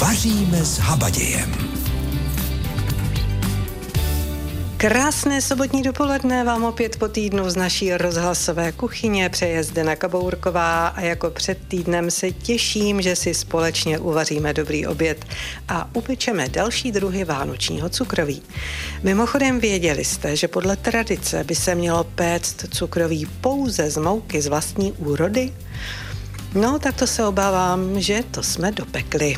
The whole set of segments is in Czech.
Vaříme s habadějem. Krásné sobotní dopoledne vám opět po týdnu z naší rozhlasové kuchyně přeje Zdena Kabourková a jako před týdnem se těším, že si společně uvaříme dobrý oběd a upečeme další druhy vánočního cukroví. Mimochodem věděli jste, že podle tradice by se mělo péct cukroví pouze z mouky z vlastní úrody? No, tak to se obávám, že to jsme dopekli.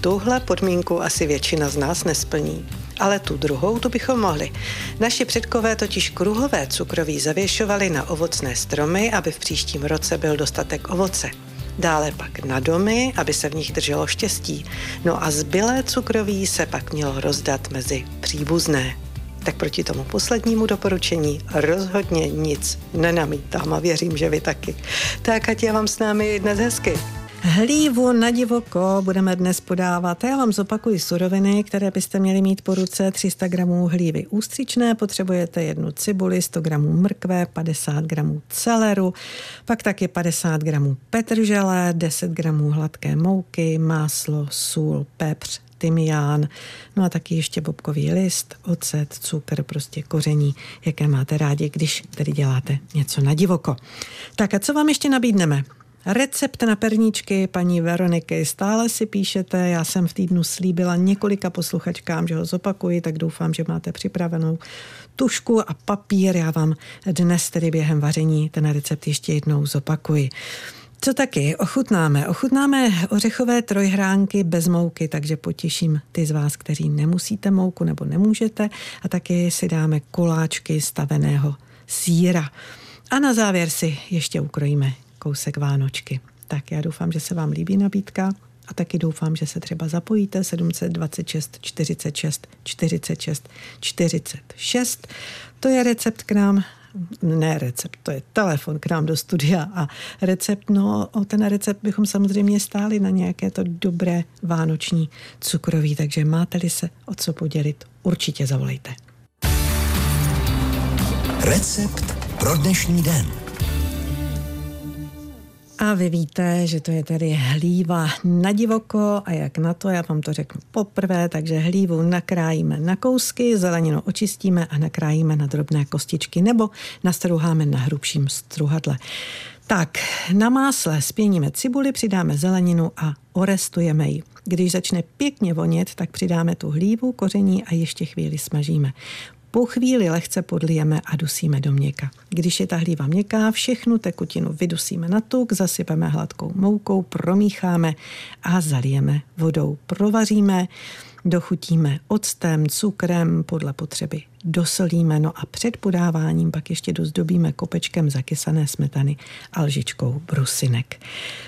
Tuhle podmínku asi většina z nás nesplní ale tu druhou tu bychom mohli. Naši předkové totiž kruhové cukroví zavěšovali na ovocné stromy, aby v příštím roce byl dostatek ovoce. Dále pak na domy, aby se v nich drželo štěstí. No a zbylé cukroví se pak mělo rozdat mezi příbuzné. Tak proti tomu poslednímu doporučení rozhodně nic nenamítám a věřím, že vy taky. Tak ať je vám s námi dnes hezky. Hlívu na divoko budeme dnes podávat. Já vám zopakuji suroviny, které byste měli mít po ruce. 300 gramů hlívy ústřičné, potřebujete jednu cibuli, 100 gramů mrkve, 50 gramů celeru, pak taky 50 gramů petržele, 10 gramů hladké mouky, máslo, sůl, pepř, tymián, no a taky ještě bobkový list, ocet, cukr, prostě koření, jaké máte rádi, když tedy děláte něco na divoko. Tak a co vám ještě nabídneme? Recept na perníčky paní Veroniky stále si píšete. Já jsem v týdnu slíbila několika posluchačkám, že ho zopakuji, tak doufám, že máte připravenou tušku a papír. Já vám dnes tedy během vaření ten recept ještě jednou zopakuji. Co taky? Ochutnáme. Ochutnáme ořechové trojhránky bez mouky, takže potěším ty z vás, kteří nemusíte mouku nebo nemůžete. A taky si dáme koláčky staveného síra. A na závěr si ještě ukrojíme kousek Vánočky. Tak já doufám, že se vám líbí nabídka a taky doufám, že se třeba zapojíte 726 46 46 46. To je recept k nám ne recept, to je telefon k nám do studia a recept, no o ten recept bychom samozřejmě stáli na nějaké to dobré vánoční cukroví, takže máte-li se o co podělit, určitě zavolejte. Recept pro dnešní den. A vy víte, že to je tedy hlíva na divoko a jak na to, já vám to řeknu poprvé, takže hlívu nakrájíme na kousky, zeleninu očistíme a nakrájíme na drobné kostičky nebo nastruháme na hrubším struhadle. Tak, na másle spěníme cibuli, přidáme zeleninu a orestujeme ji. Když začne pěkně vonět, tak přidáme tu hlívu, koření a ještě chvíli smažíme. Po chvíli lehce podlijeme a dusíme do měka. Když je ta hlíva měkká, všechnu tekutinu vydusíme na tuk, zasypeme hladkou moukou, promícháme a zalijeme vodou. Provaříme, dochutíme octem, cukrem, podle potřeby dosolíme, no a před podáváním pak ještě dozdobíme kopečkem zakysané smetany a lžičkou brusinek.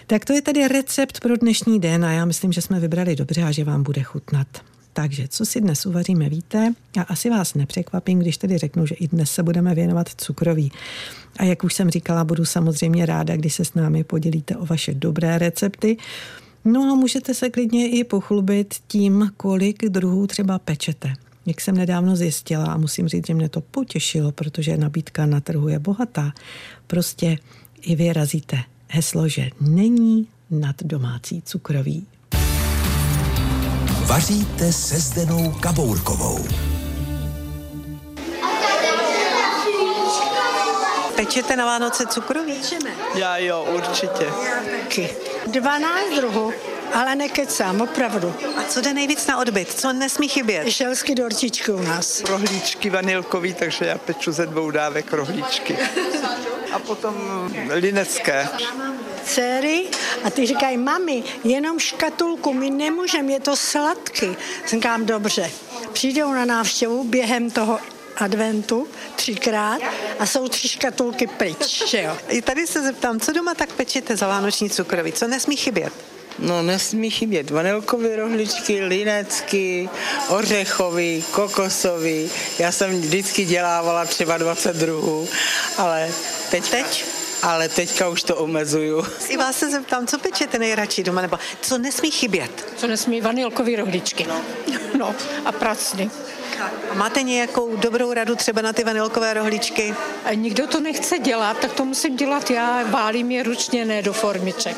Tak to je tedy recept pro dnešní den a já myslím, že jsme vybrali dobře a že vám bude chutnat. Takže co si dnes uvaříme, víte? Já asi vás nepřekvapím, když tedy řeknu, že i dnes se budeme věnovat cukroví. A jak už jsem říkala, budu samozřejmě ráda, když se s námi podělíte o vaše dobré recepty. No a můžete se klidně i pochlubit tím, kolik druhů třeba pečete. Jak jsem nedávno zjistila a musím říct, že mě to potěšilo, protože nabídka na trhu je bohatá. Prostě i vy razíte heslo, že není nad domácí cukroví. Vaříte se Zdenou Kabourkovou. Pečete na Vánoce cukroví? Pečeme. Já jo, určitě. Taky. 12 druhů, ale nekecám, opravdu. A co jde nejvíc na odbyt? Co nesmí chybět? Šelský dortičky u nás. Rohlíčky vanilkový, takže já peču ze dvou dávek rohlíčky. A potom linecké dcery a ty říkají, mami, jenom škatulku, my nemůžeme, je to sladký. Říkám, dobře. Přijdou na návštěvu během toho adventu třikrát a jsou tři škatulky pryč, že jo. I tady se zeptám, co doma tak pečete za vánoční cukroví, co nesmí chybět? No nesmí chybět vanilkové rohličky, linecky, ořechový, kokosový. Já jsem vždycky dělávala třeba 20 druhů, ale teď... Teď? Ale teďka už to omezuju. I vás se zeptám, co pečete nejradši doma, nebo co nesmí chybět? Co nesmí vanilkový rohličky. No. no a pracny. A máte nějakou dobrou radu třeba na ty vanilkové rohličky? A nikdo to nechce dělat, tak to musím dělat já. Válím je ručně, ne do formiček.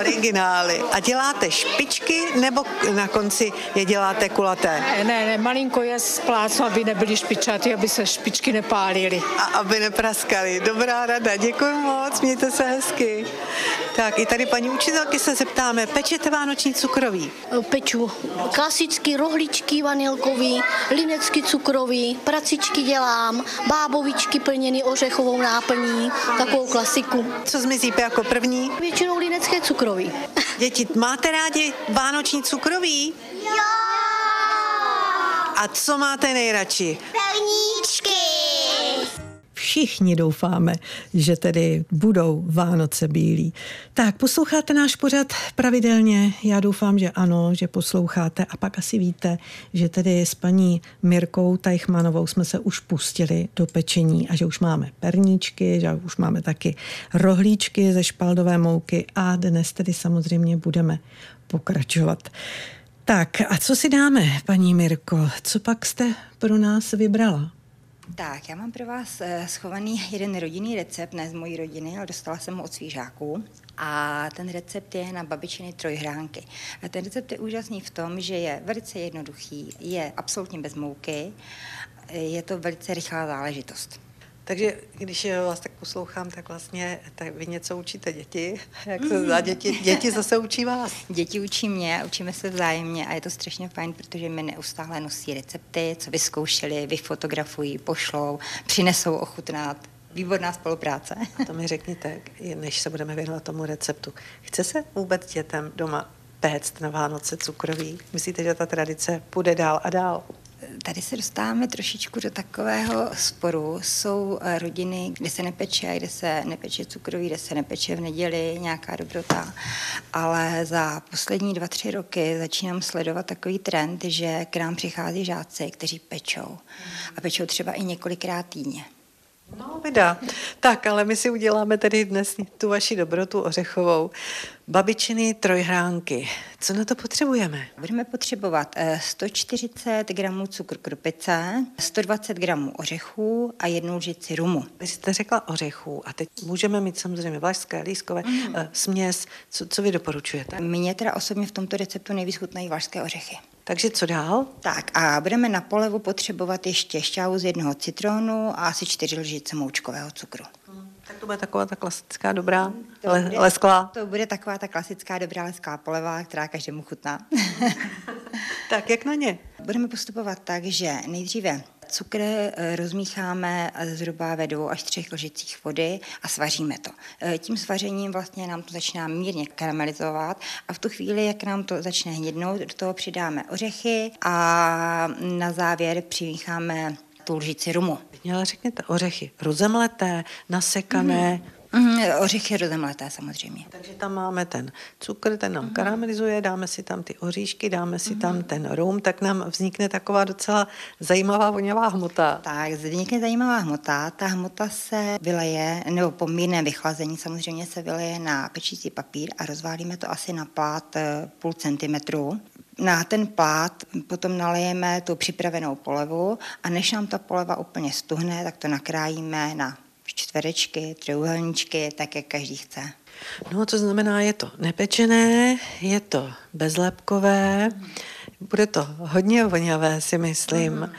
Originály. A děláte špičky nebo na konci je děláte kulaté? Ne, ne, ne, malinko je z plácu, aby nebyly špičaty, aby se špičky nepálily. A aby nepraskali. Dobrá rada, děkuji moc, mějte se hezky. Tak i tady paní učitelky se zeptáme, pečete vánoční cukroví? Peču klasický rohličky vanilkový, linecky cukrový, pracičky dělám, bábovičky plněny ořechovou náplní, takovou klasiku. Co zmizí jako první? Většinou linecké cukroví. Děti, máte rádi vánoční cukroví? Jo! A co máte nejradši? Perníčky! Všichni doufáme, že tedy budou Vánoce bílí. Tak, posloucháte náš pořad pravidelně? Já doufám, že ano, že posloucháte a pak asi víte, že tedy s paní Mirkou Tajchmanovou jsme se už pustili do pečení a že už máme perníčky, že už máme taky rohlíčky ze špaldové mouky a dnes tedy samozřejmě budeme pokračovat. Tak a co si dáme, paní Mirko? Co pak jste pro nás vybrala? Tak, já mám pro vás eh, schovaný jeden rodinný recept, ne z mojí rodiny, ale dostala jsem ho od svížáků. A ten recept je na babičiny trojhránky. A ten recept je úžasný v tom, že je velice jednoduchý, je absolutně bez mouky, je to velice rychlá záležitost. Takže když vás tak poslouchám, tak vlastně tak vy něco učíte děti, jak se zdá, děti, děti zase učí vás. Děti učí mě, učíme se vzájemně a je to strašně fajn, protože mi neustále nosí recepty, co vyzkoušeli, vyfotografují, pošlou, přinesou ochutnat. Výborná spolupráce. A to mi řekněte, než se budeme věnovat tomu receptu. Chce se vůbec dětem doma péct na Vánoce cukroví? Myslíte, že ta tradice půjde dál a dál? Tady se dostáváme trošičku do takového sporu. Jsou eh, rodiny, kde se nepeče, kde se nepeče cukroví, kde se nepeče v neděli, nějaká dobrota. Ale za poslední dva, tři roky začínám sledovat takový trend, že k nám přichází žáci, kteří pečou. A pečou třeba i několikrát týdně. No, vydá. Tak, ale my si uděláme tedy dnes tu vaši dobrotu ořechovou. Babičiny trojhránky. Co na to potřebujeme? Budeme potřebovat 140 gramů cukru krupice, 120 gramů ořechů a jednu lžici rumu. Vy jste řekla ořechů a teď můžeme mít samozřejmě vlašské, lískové, mm. směs. Co, co vy doporučujete? Mně teda osobně v tomto receptu nejvíc chutnají vlašské ořechy. Takže co dál? Tak a budeme na polevu potřebovat ještě šťávu z jednoho citronu a asi čtyři lžice moučkového cukru. Hmm, tak to bude taková ta klasická dobrá le, bude, lesklá. To bude taková ta klasická dobrá lesklá poleva, která každému chutná. tak jak na ně? Budeme postupovat tak, že nejdříve cukr eh, rozmícháme zhruba ve dvou až třech lžicích vody a svaříme to. Eh, tím svařením vlastně nám to začíná mírně karamelizovat a v tu chvíli, jak nám to začne hnědnout, do toho přidáme ořechy a na závěr přimícháme tu lžici rumu. Měla řekněte ořechy rozemleté, nasekané, mm-hmm Mm, ořechy rozemleté samozřejmě. Takže tam máme ten cukr, ten nám mm. karamelizuje, dáme si tam ty oříšky, dáme si mm. tam ten rum, tak nám vznikne taková docela zajímavá voňavá hmota. Tak, vznikne zajímavá hmota. Ta hmota se vyleje, nebo po mírném vychlazení samozřejmě se vyleje na pečící papír a rozválíme to asi na plát eh, půl centimetru. Na ten plát potom nalejeme tu připravenou polevu a než nám ta poleva úplně stuhne, tak to nakrájíme na čtverečky, trojuhelníčky, tak jak každý chce. No, to znamená, je to nepečené, je to bezlepkové, bude to hodně voňavé, si myslím. Mm.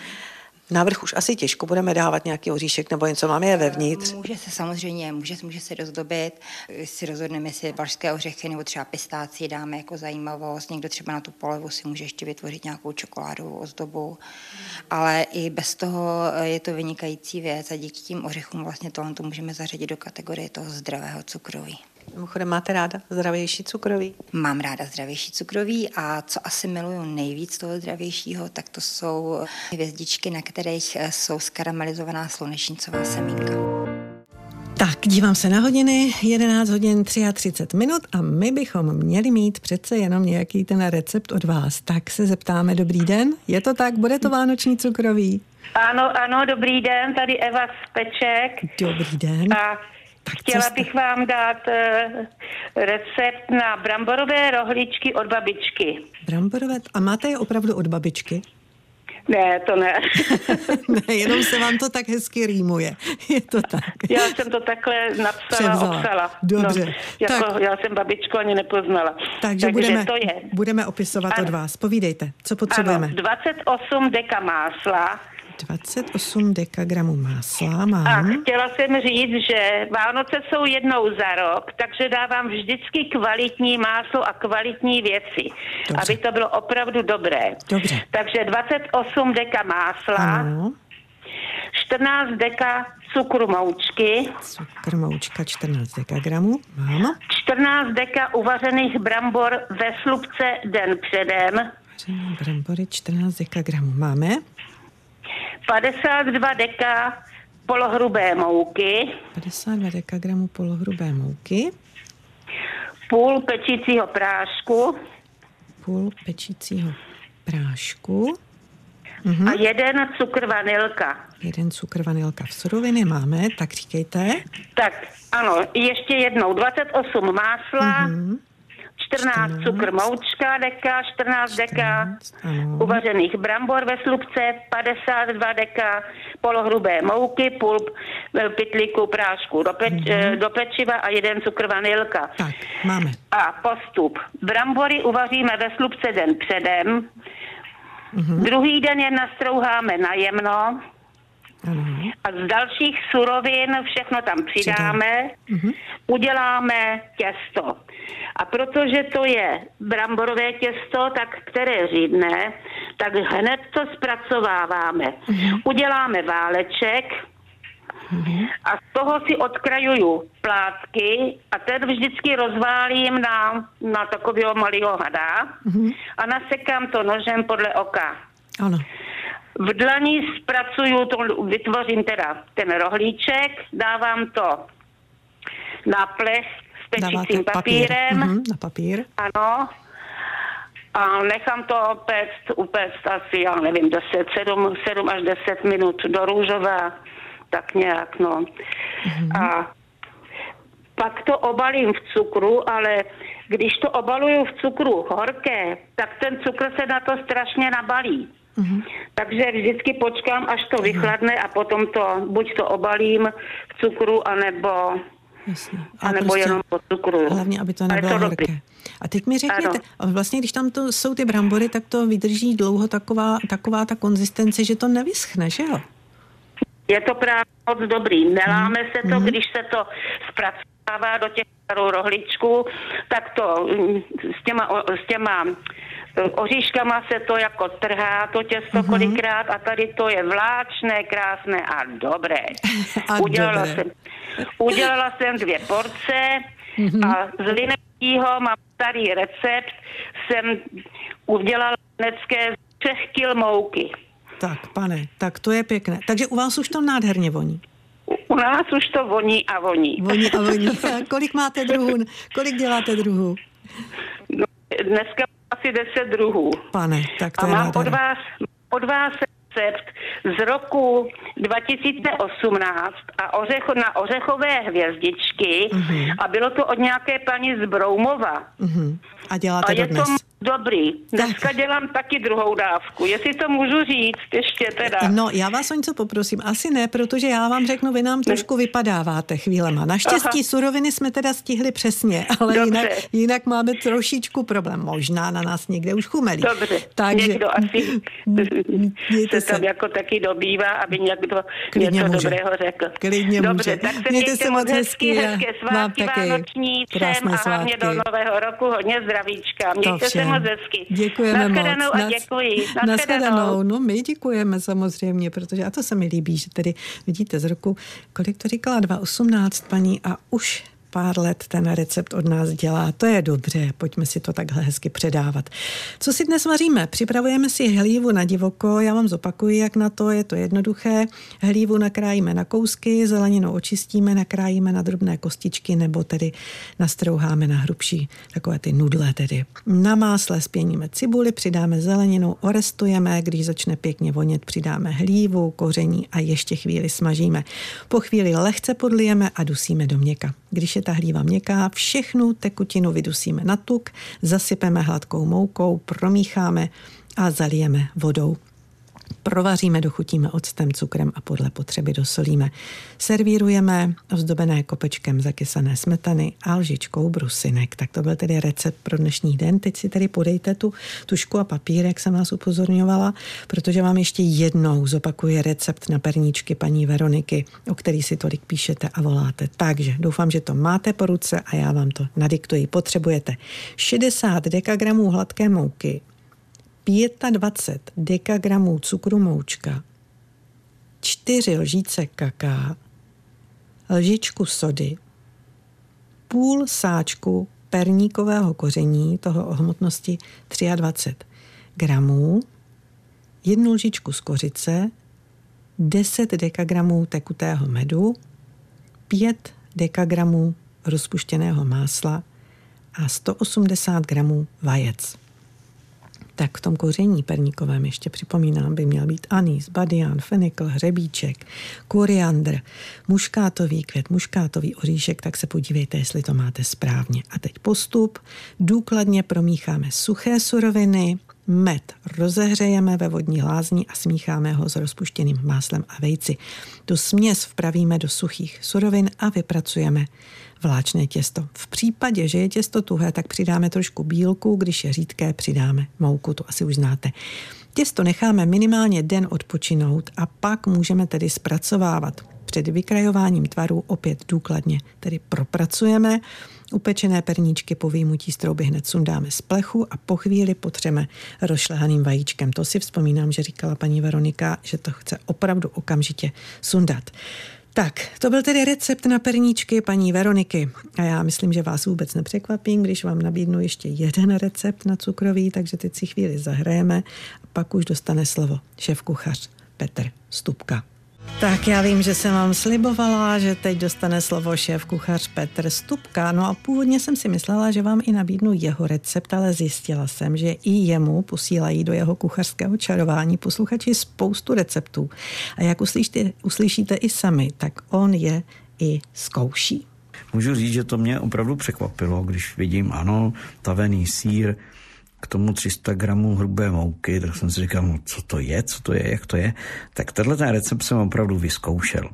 Návrh už asi těžko budeme dávat nějaký oříšek nebo něco, máme je vevnitř. Může se samozřejmě, může, může se rozdobit, si rozhodneme, jestli valšské ořechy nebo třeba pistáci dáme jako zajímavost. Někdo třeba na tu polevu si může ještě vytvořit nějakou čokoládovou ozdobu, ale i bez toho je to vynikající věc a díky tím ořechům vlastně tohle to můžeme zařadit do kategorie toho zdravého cukroví. Mimochodem, máte ráda zdravější cukroví? Mám ráda zdravější cukroví a co asi miluju nejvíc toho zdravějšího, tak to jsou hvězdičky, na kterých jsou skaramelizovaná slunečnicová semínka. Tak, dívám se na hodiny, 11 hodin 33 minut a my bychom měli mít přece jenom nějaký ten recept od vás. Tak se zeptáme, dobrý den, je to tak, bude to vánoční cukroví? Ano, ano, dobrý den, tady Eva z Peček. Dobrý den. A Chtěla bych vám dát uh, recept na bramborové rohličky od babičky. Bramborové, a máte je opravdu od babičky? Ne, to ne. ne, jenom se vám to tak hezky rýmuje. Je to tak. Já jsem to takhle napsala, Převzala. obsala. Dobře. No, jako, Tak. Já jsem babičku ani nepoznala. Takže, budeme, to je. budeme opisovat Ano. od vás. Povídejte, co potřebujeme. Ano, 28 deka másla. 28 dekagramů másla A mám. chtěla jsem říct, že Vánoce jsou jednou za rok, takže dávám vždycky kvalitní máslo a kvalitní věci, Dobře. aby to bylo opravdu dobré. Dobře. Takže 28 deka másla, Ano, 14 deka cukru moučky, cukr moučka 14 dekagramů mám. 14 deka uvařených brambor ve slupce den předem, Vařené brambory 14 dekagramů máme. 52 deka polohrubé mouky, 52 dekagramů polohrubé mouky. půl pečícího prášku Půl pečícího prášku. a jeden cukr vanilka. Jeden cukr vanilka v suroviny máme, tak říkejte. Tak, ano, ještě jednou. 28 másla, Mhm. 14 cukr moučka deka, 14 deka 14, ano. uvařených brambor ve slupce, 52 deka polohrubé mouky, půl eh, pytlíku prášku do, peč, eh, do pečiva a jeden cukr vanilka. Tak, máme. A postup. Brambory uvaříme ve slupce den předem, Mhm. druhý den je nastrouháme na jemno, Ano. a z dalších surovin všechno tam přidáme, Mhm. uděláme těsto. A protože to je bramborové těsto, tak které řídne, tak hned to zpracováváme. Mhm. Uděláme váleček a z toho si odkrajuju plátky a ten vždycky rozválím na, na takového malého hada Mhm. a nasekám to nožem podle oka. Ano. V dlani zpracuju to, vytvořím teda ten rohlíček, dávám to na plech s pečícím papírem, Mhm, na papír. ano, a nechám to péct, upéct asi, já nevím, 10, 7, 7 až 10 minut do růžova, tak nějak, no. A pak to obalím v cukru, ale když to obaluju v cukru horké, tak ten cukr se na to strašně nabalí. Takže vždycky počkám, až to vychladne a potom to, buď to obalím v cukru, anebo, Jasně. anebo jenom po cukru. Hlavně, aby to nebylo to horké. dobrý. A teď mi řekněte, a vlastně když tam to jsou ty brambory, tak to vydrží dlouho taková, taková ta konzistence, že to nevyschne, že jo? Je to právě moc dobrý. Neláme se to, Mhm. když se to zpracovává do těch starou rohličku, tak to mm, s těma, s těma oříškama se to jako trhá, to těsto Mhm. kolikrát a tady to je vláčné, krásné a dobré. A udělala, dobré. Jsem, udělala jsem dvě porce Mhm. a z lineckého mám starý recept, jsem udělala linecké z třech kil mouky. Tak, pane, tak to je pěkné. Takže u vás už to nádherně voní. U- U nás už to voní a voní. Voní a voní. A kolik máte druhů? Kolik děláte druhů? No, dneska asi 10 druhů. Pane, tak to A je mám od vás, od vás recept z roku 2018 a ořecho, na ořechové hvězdičky Mhm. a bylo to od nějaké paní z Broumova. Mhm. A A děláte je dodnes. to dobrý. Dneska dělám taky druhou dávku. Jestli to můžu říct ještě teda. No, já vás o něco poprosím. Asi ne, protože já vám řeknu, vy nám trošku vypadáváte chvílema. Naštěstí Aha. suroviny jsme teda stihli přesně, ale Dobře. jinak, jinak máme trošičku problém. Možná na nás někde už chumelí. Dobře, Takže někdo asi mějte se tam se. jako taky dobývá, aby někdo Klidně něco může. dobrého řekl. Klidně Dobře, může. tak se Mějte mějte se moc hezky, hezky hezké vám svátky taky vánoční krásné a hlavně svátky. do nového roku hodně zdravíčka. Mějte se. Moc hezky. Děkujeme moc. A děkuji. Nashledanou. No my děkujeme samozřejmě, protože a to se mi líbí, že tedy vidíte z roku, kolik to říkala, 2.18 paní a už pár let ten recept od nás dělá. To je dobře, pojďme si to takhle hezky předávat. Co si dnes vaříme? Připravujeme si hlívu na divoko, já vám zopakuji, jak na to, je to jednoduché. Hlívu nakrájíme na kousky, zeleninu očistíme, nakrájíme na drobné kostičky nebo tedy nastrouháme na hrubší, takové ty nudle tedy. Na másle spěníme cibuli, přidáme zeleninu, orestujeme, když začne pěkně vonět, přidáme hlívu, koření a ještě chvíli smažíme. Po chvíli lehce podlijeme a dusíme do měka. Když je ta hlíva měkká, všechnu tekutinu vydusíme na tuk, zasypeme hladkou moukou, promícháme a zalijeme vodou. Provaříme, dochutíme octem, cukrem a podle potřeby dosolíme. Servírujeme ozdobené kopečkem zakysané smetany a lžičkou brusinek. Tak to byl tedy recept pro dnešní den. Teď si tedy podejte tu tušku a papír, jak jsem vás upozorňovala, protože vám ještě jednou zopakuje recept na perníčky paní Veroniky, o který si tolik píšete a voláte. Takže doufám, že to máte po ruce a já vám to nadiktuji. Potřebujete 60 dekagramů hladké mouky, 25 dekagramů cukru moučka, 4 lžíce kaká, lžičku sody, půl sáčku perníkového koření, toho o hmotnosti 23 gramů, jednu lžičku z kořice, 10 dekagramů tekutého medu, 5 dekagramů rozpuštěného másla a 180 gramů vajec tak v tom koření perníkovém ještě připomínám, by měl být anýs, badián, fenikl, hřebíček, koriandr, muškátový květ, muškátový oříšek, tak se podívejte, jestli to máte správně. A teď postup. Důkladně promícháme suché suroviny, Med rozehřejeme ve vodní lázni a smícháme ho s rozpuštěným máslem a vejci. Tu směs vpravíme do suchých surovin a vypracujeme vláčné těsto. V případě, že je těsto tuhé, tak přidáme trošku bílku, když je řídké, přidáme mouku, to asi už znáte. Těsto necháme minimálně den odpočinout a pak můžeme tedy zpracovávat. Před vykrajováním tvaru opět důkladně tedy propracujeme. Upečené perníčky po výjimutí z trouby hned sundáme z plechu a po chvíli potřeme rozšlehaným vajíčkem. To si vzpomínám, že říkala paní Veronika, že to chce opravdu okamžitě sundat. Tak, to byl tedy recept na perníčky paní Veroniky. A já myslím, že vás vůbec nepřekvapím, když vám nabídnu ještě jeden recept na cukroví, takže teď si chvíli zahrajeme a pak už dostane slovo šéf kuchař Petr Stupka. Tak já vím, že jsem vám slibovala, že teď dostane slovo šéf kuchař Petr Stupka. No a původně jsem si myslela, že vám i nabídnu jeho recept, ale zjistila jsem, že i jemu posílají do jeho kuchařského čarování posluchači spoustu receptů. A jak uslyšíte, uslyšíte i sami, tak on je i zkouší. Můžu říct, že to mě opravdu překvapilo, když vidím, ano, tavený sír, k tomu 300 gramů hrubé mouky, tak jsem si říkal, no, co to je, co to je, jak to je. Tak tenhle ten recept jsem opravdu vyzkoušel.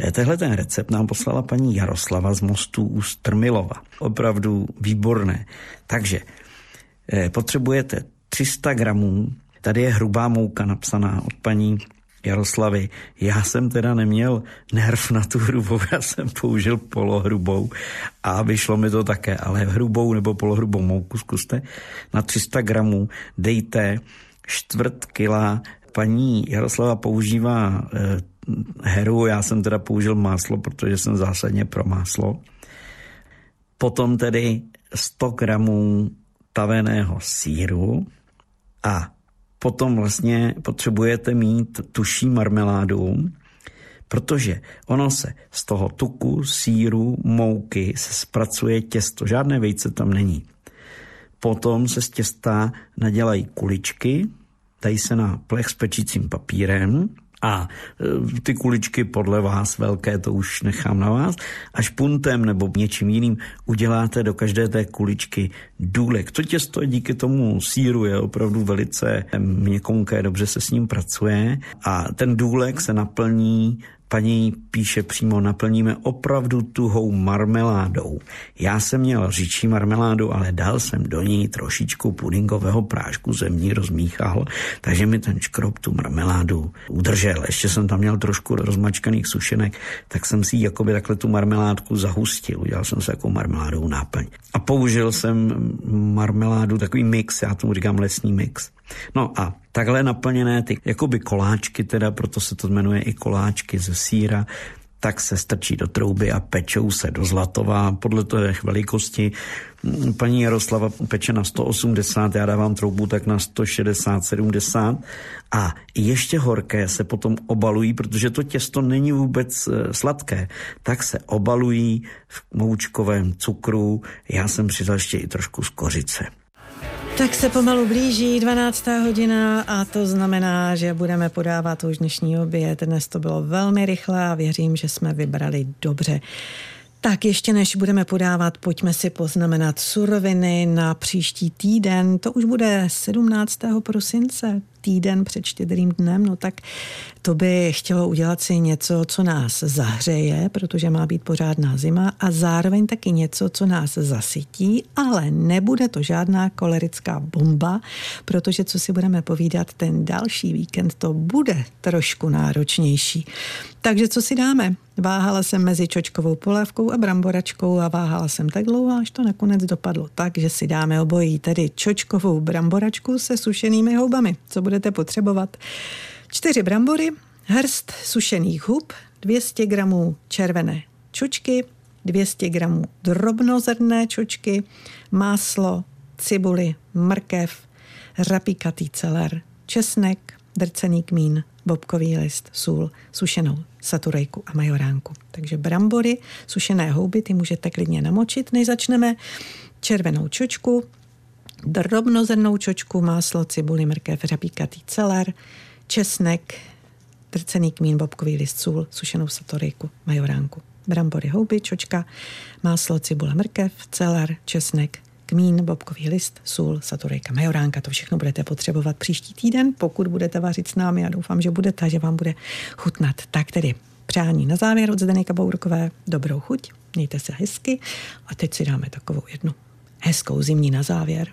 Eh, Tehle ten recept nám poslala paní Jaroslava z mostu u Strmilova. Opravdu výborné. Takže eh, potřebujete 300 gramů, tady je hrubá mouka napsaná od paní Jaroslavy. Já jsem teda neměl nerv na tu hrubou, já jsem použil polohrubou a vyšlo mi to také, ale hrubou nebo polohrubou mouku zkuste. Na 300 gramů dejte čtvrt kila. Paní Jaroslava používá eh, heru, já jsem teda použil máslo, protože jsem zásadně pro máslo. Potom tedy 100 gramů taveného síru a potom vlastně potřebujete mít tuší marmeládu, protože ono se z toho tuku, síru, mouky se zpracuje těsto. Žádné vejce tam není. Potom se z těsta nadělají kuličky, dají se na plech s pečícím papírem a e, ty kuličky podle vás velké, to už nechám na vás. Až puntem nebo něčím jiným uděláte do každé té kuličky důlek. To těsto díky tomu síru je opravdu velice měkonké, dobře se s ním pracuje a ten důlek se naplní paní píše přímo, naplníme opravdu tuhou marmeládou. Já jsem měl říčí marmeládu, ale dal jsem do ní trošičku pudingového prášku, jsem ní rozmíchal, takže mi ten škrob tu marmeládu udržel. Ještě jsem tam měl trošku rozmačkaných sušenek, tak jsem si jakoby takhle tu marmeládku zahustil. Udělal jsem se jako marmeládou náplň. A použil jsem marmeládu, takový mix, já tomu říkám lesní mix. No a takhle naplněné ty jakoby koláčky, teda proto se to jmenuje i koláčky ze síra, tak se strčí do trouby a pečou se do zlatová podle té velikosti. Paní Jaroslava peče na 180, já dávám troubu tak na 160, 70 a ještě horké se potom obalují, protože to těsto není vůbec eh, sladké, tak se obalují v moučkovém cukru, já jsem přidal ještě i trošku z kořice. Tak se pomalu blíží 12. hodina a to znamená, že budeme podávat už dnešní oběd. Dnes to bylo velmi rychle a věřím, že jsme vybrali dobře. Tak ještě než budeme podávat, pojďme si poznamenat suroviny na příští týden. To už bude 17. prosince. týden před štědrým dnem, no tak to by chtělo udělat si něco, co nás zahřeje, protože má být pořádná zima a zároveň taky něco, co nás zasytí, ale nebude to žádná kolerická bomba, protože co si budeme povídat, ten další víkend to bude trošku náročnější. Takže co si dáme? Váhala jsem mezi čočkovou polévkou a bramboračkou a váhala jsem tak dlouho, až to nakonec dopadlo tak, že si dáme obojí, tedy čočkovou bramboračku se sušenými houbami. Co budete potřebovat? Čtyři brambory, hrst sušených hub, 200 gramů červené čočky, 200 gramů drobnozrné čočky, máslo, cibuli, mrkev, rapíkatý celer, česnek, drcený kmín, bobkový list, sůl, sušenou saturejku a majoránku. Takže brambory, sušené houby, ty můžete klidně namočit, než začneme. Červenou čočku, drobnozrnou čočku, máslo, cibuli, mrkev, řapíkatý celer, česnek, drcený kmín, bobkový list, sůl, sušenou saturejku, majoránku. Brambory, houby, čočka, máslo, cibule, mrkev, celer, česnek, kmín, bobkový list, sůl, saturejka, majoránka. To všechno budete potřebovat příští týden, pokud budete vařit s námi. Já doufám, že budete, že vám bude chutnat. Tak tedy přání na závěr od Zdeny Kabourkové. Dobrou chuť, mějte se hezky a teď si dáme takovou jednu hezkou zimní na závěr.